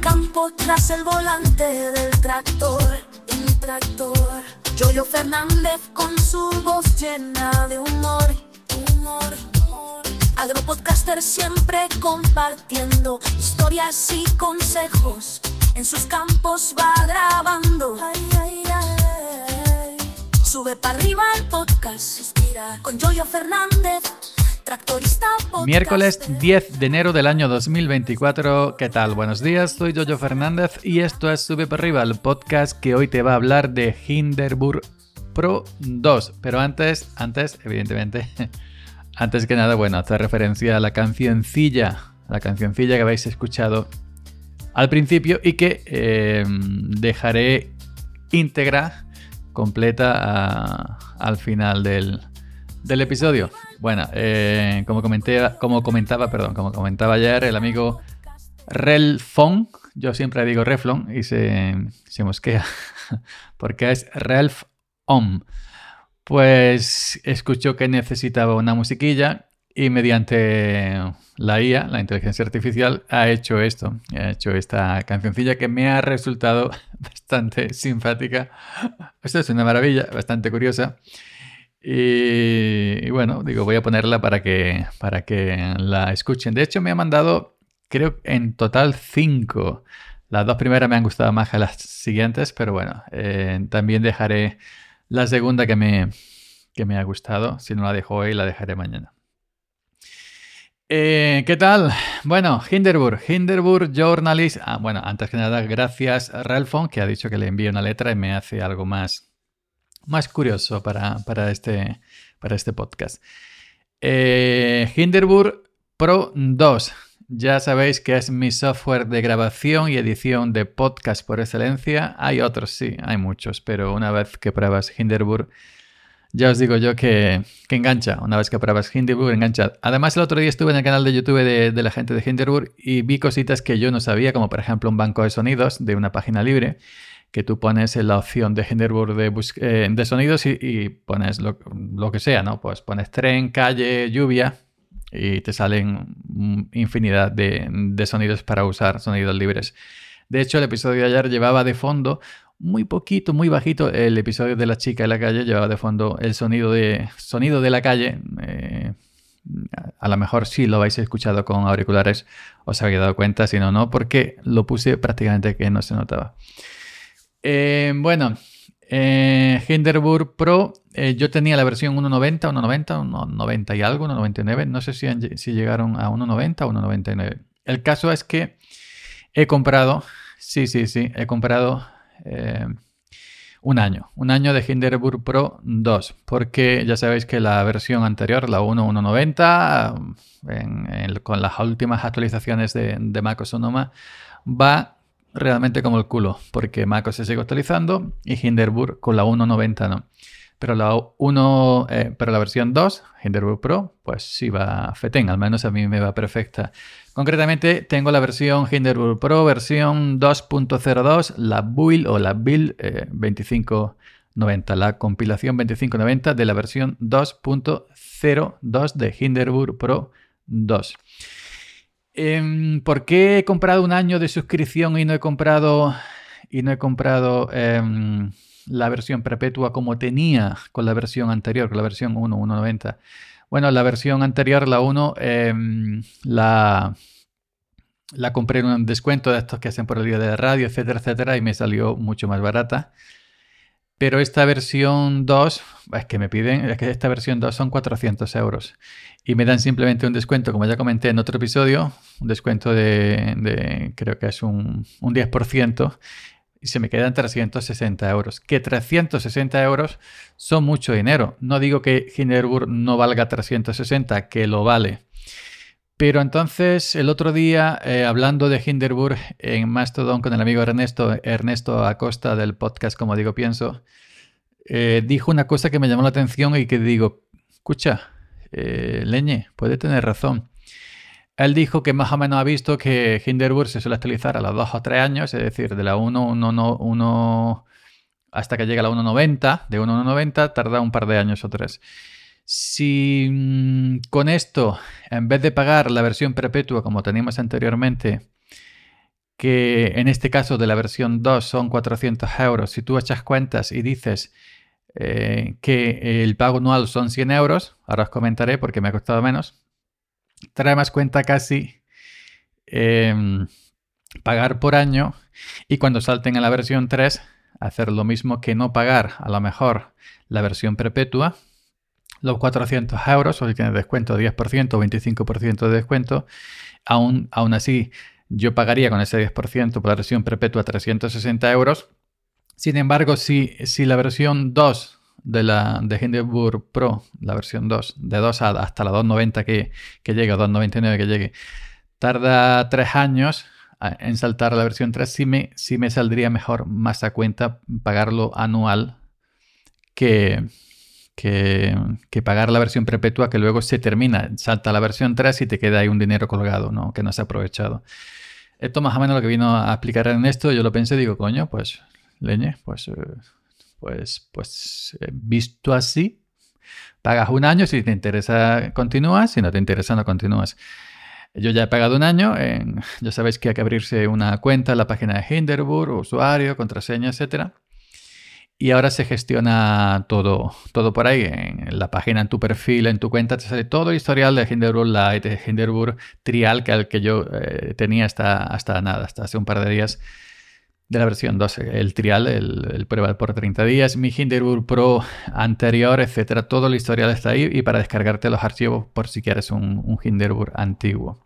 campo tras el volante del tractor, un tractor. Yoyo Fernández con su voz llena de humor, humor. Agropodcaster siempre compartiendo historias y consejos. En sus campos va grabando. Ay, ay, ay. Sube para arriba el podcast. Con Yoyo Fernández. Miércoles 10 de enero del año 2024. ¿Qué tal? Buenos días, soy Jojo Fernández y esto es Sube para arriba, el podcast que hoy te va a hablar de Hinderburg Pro 2. Pero antes, antes, evidentemente, antes que nada, bueno, hacer referencia a la cancioncilla, la cancioncilla que habéis escuchado al principio y que eh, dejaré íntegra, completa a- al final del, del episodio. Bueno, eh, como, comentaba, perdón, como comentaba ayer el amigo Relfon, yo siempre digo Reflon y se, se mosquea, porque es Relf Om. Pues escuchó que necesitaba una musiquilla y mediante la IA, la inteligencia artificial, ha hecho esto. Ha hecho esta cancioncilla que me ha resultado bastante simpática. Esto es una maravilla, bastante curiosa. Y, bueno, digo, voy a ponerla para que, para que la escuchen. De hecho, me ha mandado, creo, en total cinco. Las dos primeras me han gustado más que las siguientes, pero bueno, eh, también dejaré la segunda que me, que me ha gustado. Si no la dejo hoy, la dejaré mañana. Eh, ¿Qué tal? Bueno, Hinderburg, Hinderburg Journalist. Ah, bueno, antes que nada, gracias a Ralfon, que ha dicho que le envíe una letra y me hace algo más, más curioso para, para este, para este podcast. Eh, Pro 2. Ya sabéis que es mi software de grabación y edición de podcast por excelencia. Hay otros, sí, hay muchos, pero una vez que pruebas Hinderburg, ya os digo yo que, que engancha. Una vez que pruebas Hinderburg, engancha. Además, el otro día estuve en el canal de YouTube de, de la gente de Hinderburg y vi cositas que yo no sabía, como por ejemplo un banco de sonidos de una página libre, que tú pones en la opción de Hinderburg de, eh, de sonidos y, pones lo, que sea, ¿no? Pues pones tren, calle, lluvia y te salen infinidad de, sonidos para usar, sonidos libres. De hecho, el episodio de ayer llevaba de fondo muy poquito, muy bajito. El episodio de la chica en la calle llevaba de fondo el sonido de, sonido de la calle. Eh, a- lo mejor sí lo habéis escuchado con auriculares, os habéis dado cuenta, si no, no, porque lo puse prácticamente que no se notaba. Eh, bueno, eh, Pro, eh, yo tenía la versión 1.90, 1.90, 1.90 y algo, 1.99, no sé si, si llegaron a 1.90 o 1.99. El caso es que he comprado, sí, sí, sí, he comprado eh, un año, un año de Hinderburg Pro 2, porque ya sabéis que la versión anterior, la 1.1.90, en- en- con las últimas actualizaciones de, de macOS Sonoma, va realmente como el culo, porque macOS se sigue actualizando y Hinderburg con la 1.90 no. Pero la, 1, eh, pero la versión 2, Hinderburg Pro, pues sí va fetén, al menos a mí me va perfecta. Concretamente tengo la versión Hinderburg Pro, versión 2.02, la build o la build eh, 2590, la compilación 2590 de la versión 2.02 de Hinderburg Pro 2. Em, ¿Por qué he comprado un año de suscripción y no he comprado y no he comprado em, la versión perpetua como tenía con la versión anterior, con la versión 1.1.90? Bueno, la versión anterior, la 1, em, la, la compré en un descuento de estos que hacen por el día de la radio, etcétera, etcétera, y me salió mucho más barata. Pero esta versión 2, es que me piden, es que esta versión 2 son 400 euros. Y me dan simplemente un descuento, como ya comenté en otro episodio, un descuento de, de- creo que es un, un 10%, y se me quedan 360 euros. Que 360 euros son mucho dinero. No digo que Hinderburg no valga 360, que lo vale. Pero entonces, el otro día, eh, hablando de Hinderburg en Mastodon con el amigo Ernesto, Ernesto Acosta del podcast Como Digo Pienso, eh, dijo una cosa que me llamó la atención y que digo, escucha, eh, Leñe, puede tener razón. Él dijo que más o menos ha visto que Hinderburg se suele actualizar a los 2 o 3 años, es decir, de la 1, 1, 1, 1 hasta que llega a la 1.90, de 1 a 1.90 tarda un par de años o tres. Si mm, con esto, en vez de pagar la versión perpetua como teníamos anteriormente, que en este caso de la versión 2 son 400 euros. Si tú echas cuentas y dices eh, que el pago anual son 100 euros, ahora os comentaré porque me ha costado menos, trae más cuenta casi em, pagar por año y cuando salten a la versión 3 hacer lo mismo que no pagar a lo mejor la versión perpetua, los 400 euros, o si tienes descuento 10% o 25% de descuento, aún, así yo pagaría con ese 10% por la versión perpetua 360 euros. Sin embargo, si, la versión 2 de la de Hindenburg Pro, la versión 2, de 2 hasta la 290 que, que llegue, 299 que llegue, tarda 3 años en saltar a la versión 3, sí me, sí me saldría mejor más a cuenta pagarlo anual que, que, pagar la versión perpetua que luego se termina, salta la versión 3 y te queda ahí un dinero colgado, ¿no? que no se ha aprovechado. Esto más o menos lo que vino a explicar en esto, yo lo pensé, digo, coño, pues, leñe, pues, eh, pues, pues, eh, visto así, pagas un año, si te interesa continúas, si no te interesa no continúas. Yo ya he pagado un año, ya sabéis que hay que abrirse una cuenta en la página de Hinderburg, usuario, contraseña, etcétera. Y ahora se gestiona todo, todo por ahí. En la página, en tu perfil, en tu cuenta, te sale todo el historial de Hinderburg Lite, de Hinderburg Trial, que al que yo eh, tenía hasta, hasta nada, hasta hace un par de días de la versión 2. El trial, el, prueba por 30 días, mi Hinderburg Pro anterior, etcétera. Todo el historial está ahí y para descargarte los archivos por si quieres un, un antiguo.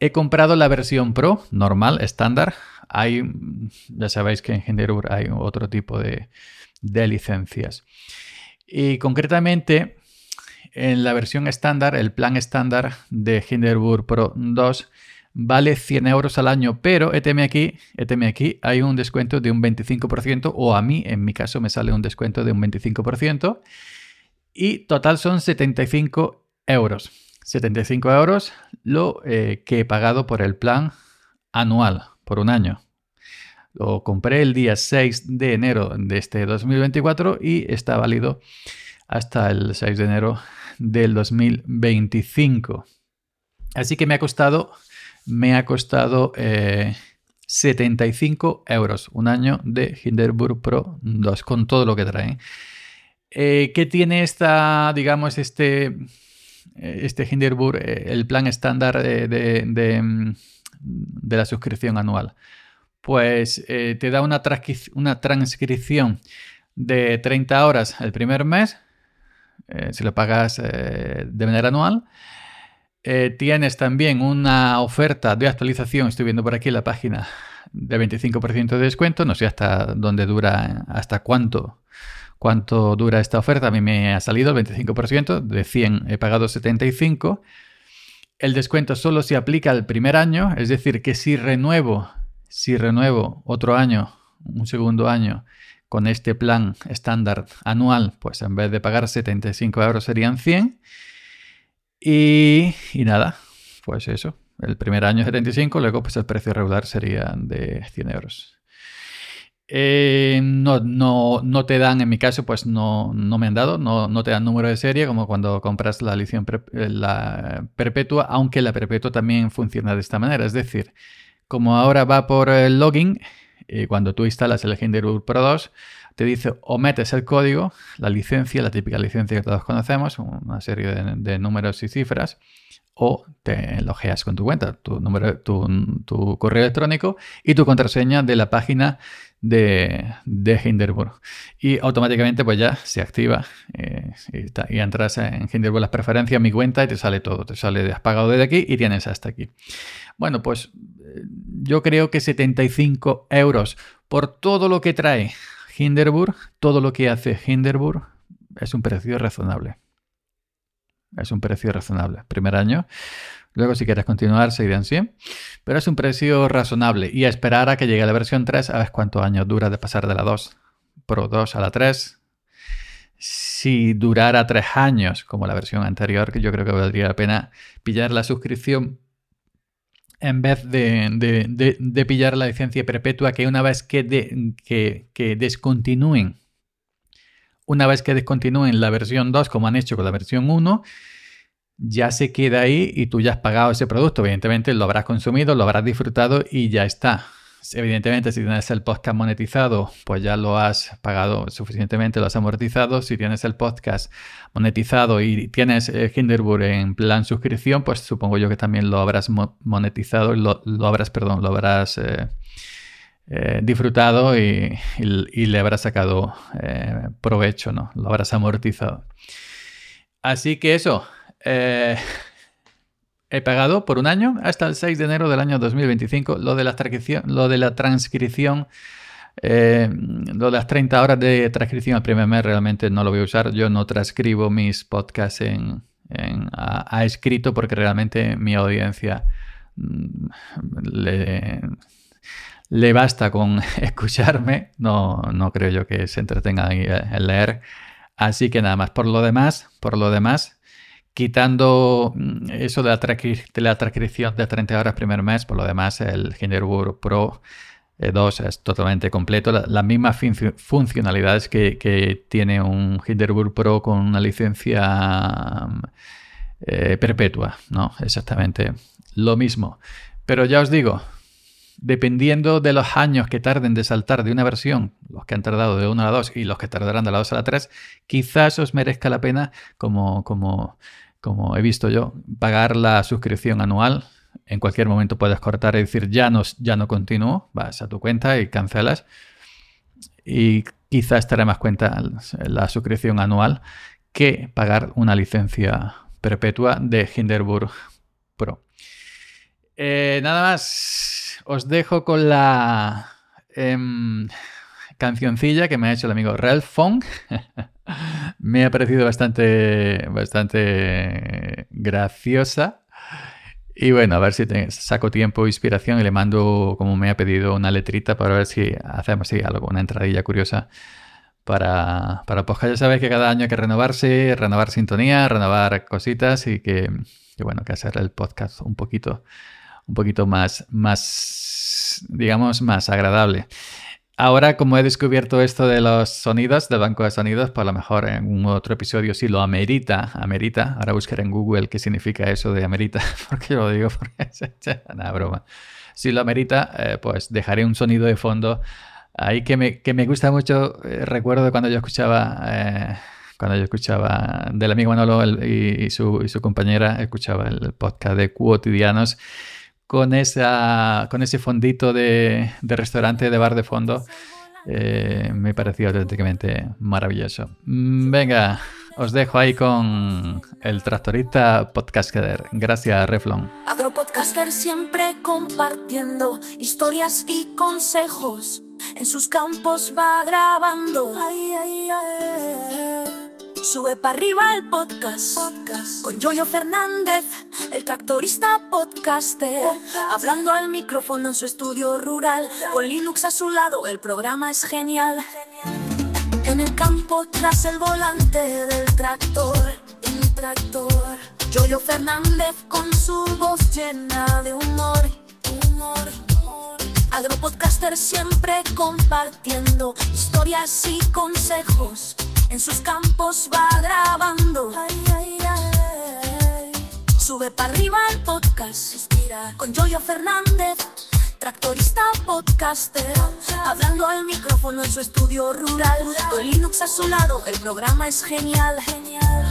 He comprado la versión Pro, normal, estándar. Hay, ya sabéis que en Hinderburg hay otro tipo de, licencias. Y concretamente, en la versión estándar, el plan estándar de Hinderburg Pro 2 vale 100 euros al año, pero ETM aquí, aquí, hay un descuento de un 25%, o a mí, en mi caso, me sale un descuento de un 25%, y total son 75 euros. 75 euros lo eh, que he pagado por el plan anual, por un año. Lo compré el día 6 de enero de este 2024 y está válido hasta el 6 de enero del 2025. Así que me ha costado, me ha costado 75 eh, euros un año de Hinderburg Pro 2 con todo lo que trae. Eh, ¿Qué tiene esta, digamos, este este Hinderburg, eh, el plan estándar mm, de, la suscripción anual? Pues eh, te da una, una, transcripción de 30 horas el primer mes, si lo pagas de manera anual. tienes también una oferta de actualización, estoy viendo por aquí la página, de 25% de descuento, no sé hasta dónde dura, hasta cuánto cuánto dura esta oferta. A mí me ha salido el 25%, de 100 he pagado 75. El descuento solo se aplica al primer año, es decir, que si renuevo, si renuevo otro año, un segundo año, con este plan estándar anual, pues en vez de pagar 75 euros serían 100. Y, y nada, pues eso. El primer año 75, luego pues el precio regular sería de 100 euros. Eh, no, no, no, te dan, en mi caso, pues no, no me han dado, no, no, te dan número de serie como cuando compras la edición eh, la perpetua, aunque la perpetua también funciona de esta manera. Es decir, como ahora va por el login, eh, cuando tú instalas el Hinderburg Pro 2, te dice o metes el código, la licencia, la típica licencia que todos conocemos, una serie de, números y cifras, o te logeas con tu cuenta, tu, número, tu, tu correo electrónico y tu contraseña de la página de, de Hinderburg. Y automáticamente pues ya se activa eh, y, entras en Hinderburg las preferencias, mi cuenta y te sale todo. Te sale de has pagado desde aquí y tienes hasta aquí. Bueno, pues eh, yo creo que 75 euros por todo lo que trae Hinderburg, todo lo que hace Hinderburg, es un precio razonable. Es un precio razonable. Primer año. Luego, si quieres continuar, seguirán 100. Pero es un precio razonable. Y esperar a que llegue la versión 3, a ver cuántos años dura de pasar de la 2 Pro 2 a la 3. Si durara 3 años, como la versión anterior, que yo creo que valdría la pena pillar la suscripción en vez de, pillar la licencia perpetua, que una vez que, que descontinúen una vez que descontinúen la versión 2, como han hecho con la versión 1, ya se queda ahí y tú ya has pagado ese producto. Evidentemente lo habrás consumido, lo habrás disfrutado y ya está. Evidentemente, si tienes el podcast monetizado, pues ya lo has pagado suficientemente, lo has amortizado. Si tienes el podcast monetizado y tienes eh, Hinderburg en plan suscripción, pues supongo yo que también lo habrás monetizado, lo, lo habrás, perdón, lo habrás eh, eh, disfrutado y, le habrás sacado provecho, ¿no? Lo habrás amortizado. Así que eso. He pagado por un año hasta el 6 de enero del año 2025 lo de la transcripción, lo de la transcripción eh, las 30 horas de transcripción al primer mes realmente no lo voy a usar. Yo no transcribo mis podcasts en, a, escrito porque realmente mi audiencia mm, le, le, basta con escucharme. No, no creo yo que se entretenga en leer. Así que nada más. Por lo demás, por lo demás, Quitando mm, eso de la, transcripción de 30 horas primer mes, por lo demás el Hinderburg Pro 2 eh, es totalmente completo. las mismas funcionalidades que, tiene un Hinderburg Pro con una licencia mm, eh, perpetua, ¿no? Exactamente lo mismo. Pero ya os digo, dependiendo de los años que tarden de saltar de una versión, los que han tardado de 1 a la 2 y los que tardarán de la 2 a la 3, quizás os merezca la pena como, como como he visto yo, pagar la suscripción anual. En cualquier momento puedes cortar y decir ya no, ya no continúo, vas a tu cuenta y cancelas. Y quizás estaré más cuenta la suscripción anual que pagar una licencia perpetua de Hinderburg Pro. Eh, nada más, os dejo con la em, cancioncilla que me ha hecho el amigo Ralph Fong. me ha parecido bastante, bastante graciosa. Y bueno, a ver si saco tiempo e inspiración y le mando, como me ha pedido, una letrita para ver si hacemos algo, una entradilla curiosa para, para ya sabéis que cada año hay que renovarse, renovar sintonía, renovar cositas y que, que, bueno, que hacer el podcast un poquito, un poquito más, más, digamos, más agradable. Ahora, como he descubierto esto de los sonidos, del banco de sonidos, pues a lo mejor en un otro episodio sí lo amerita, amerita. Ahora buscaré en Google qué significa eso de amerita, porque lo digo porque es una broma. Si lo amerita, eh, pues dejaré un sonido de fondo ahí que me, que me gusta mucho. Eh, recuerdo cuando yo escuchaba, eh, cuando yo escuchaba del amigo Manolo y, su, y su compañera, escuchaba el podcast de Cuotidianos con, esa, con ese fondito de, restaurante, de bar de fondo, eh, me pareció auténticamente maravilloso. Mm, venga, os dejo ahí con el tractorista podcaster. Gracias, Reflon. Agropodcaster siempre compartiendo historias y consejos. En sus campos va grabando. Ay, ay, ay. Sube para arriba el podcast, con Jojo Fernández, el tractorista podcaster, hablando al micrófono en su estudio rural, con Linux a su lado, el programa es genial. En el campo tras el volante del tractor, tractor, Jojo Fernández con su voz llena de humor, humor. Agropodcaster siempre compartiendo historias y consejos en sus campos va grabando. Sube para arriba el podcast, con Joyo Fernández, tractorista podcaster, hablando al micrófono en su estudio rural. Con Linux a su lado, el programa es genial, genial.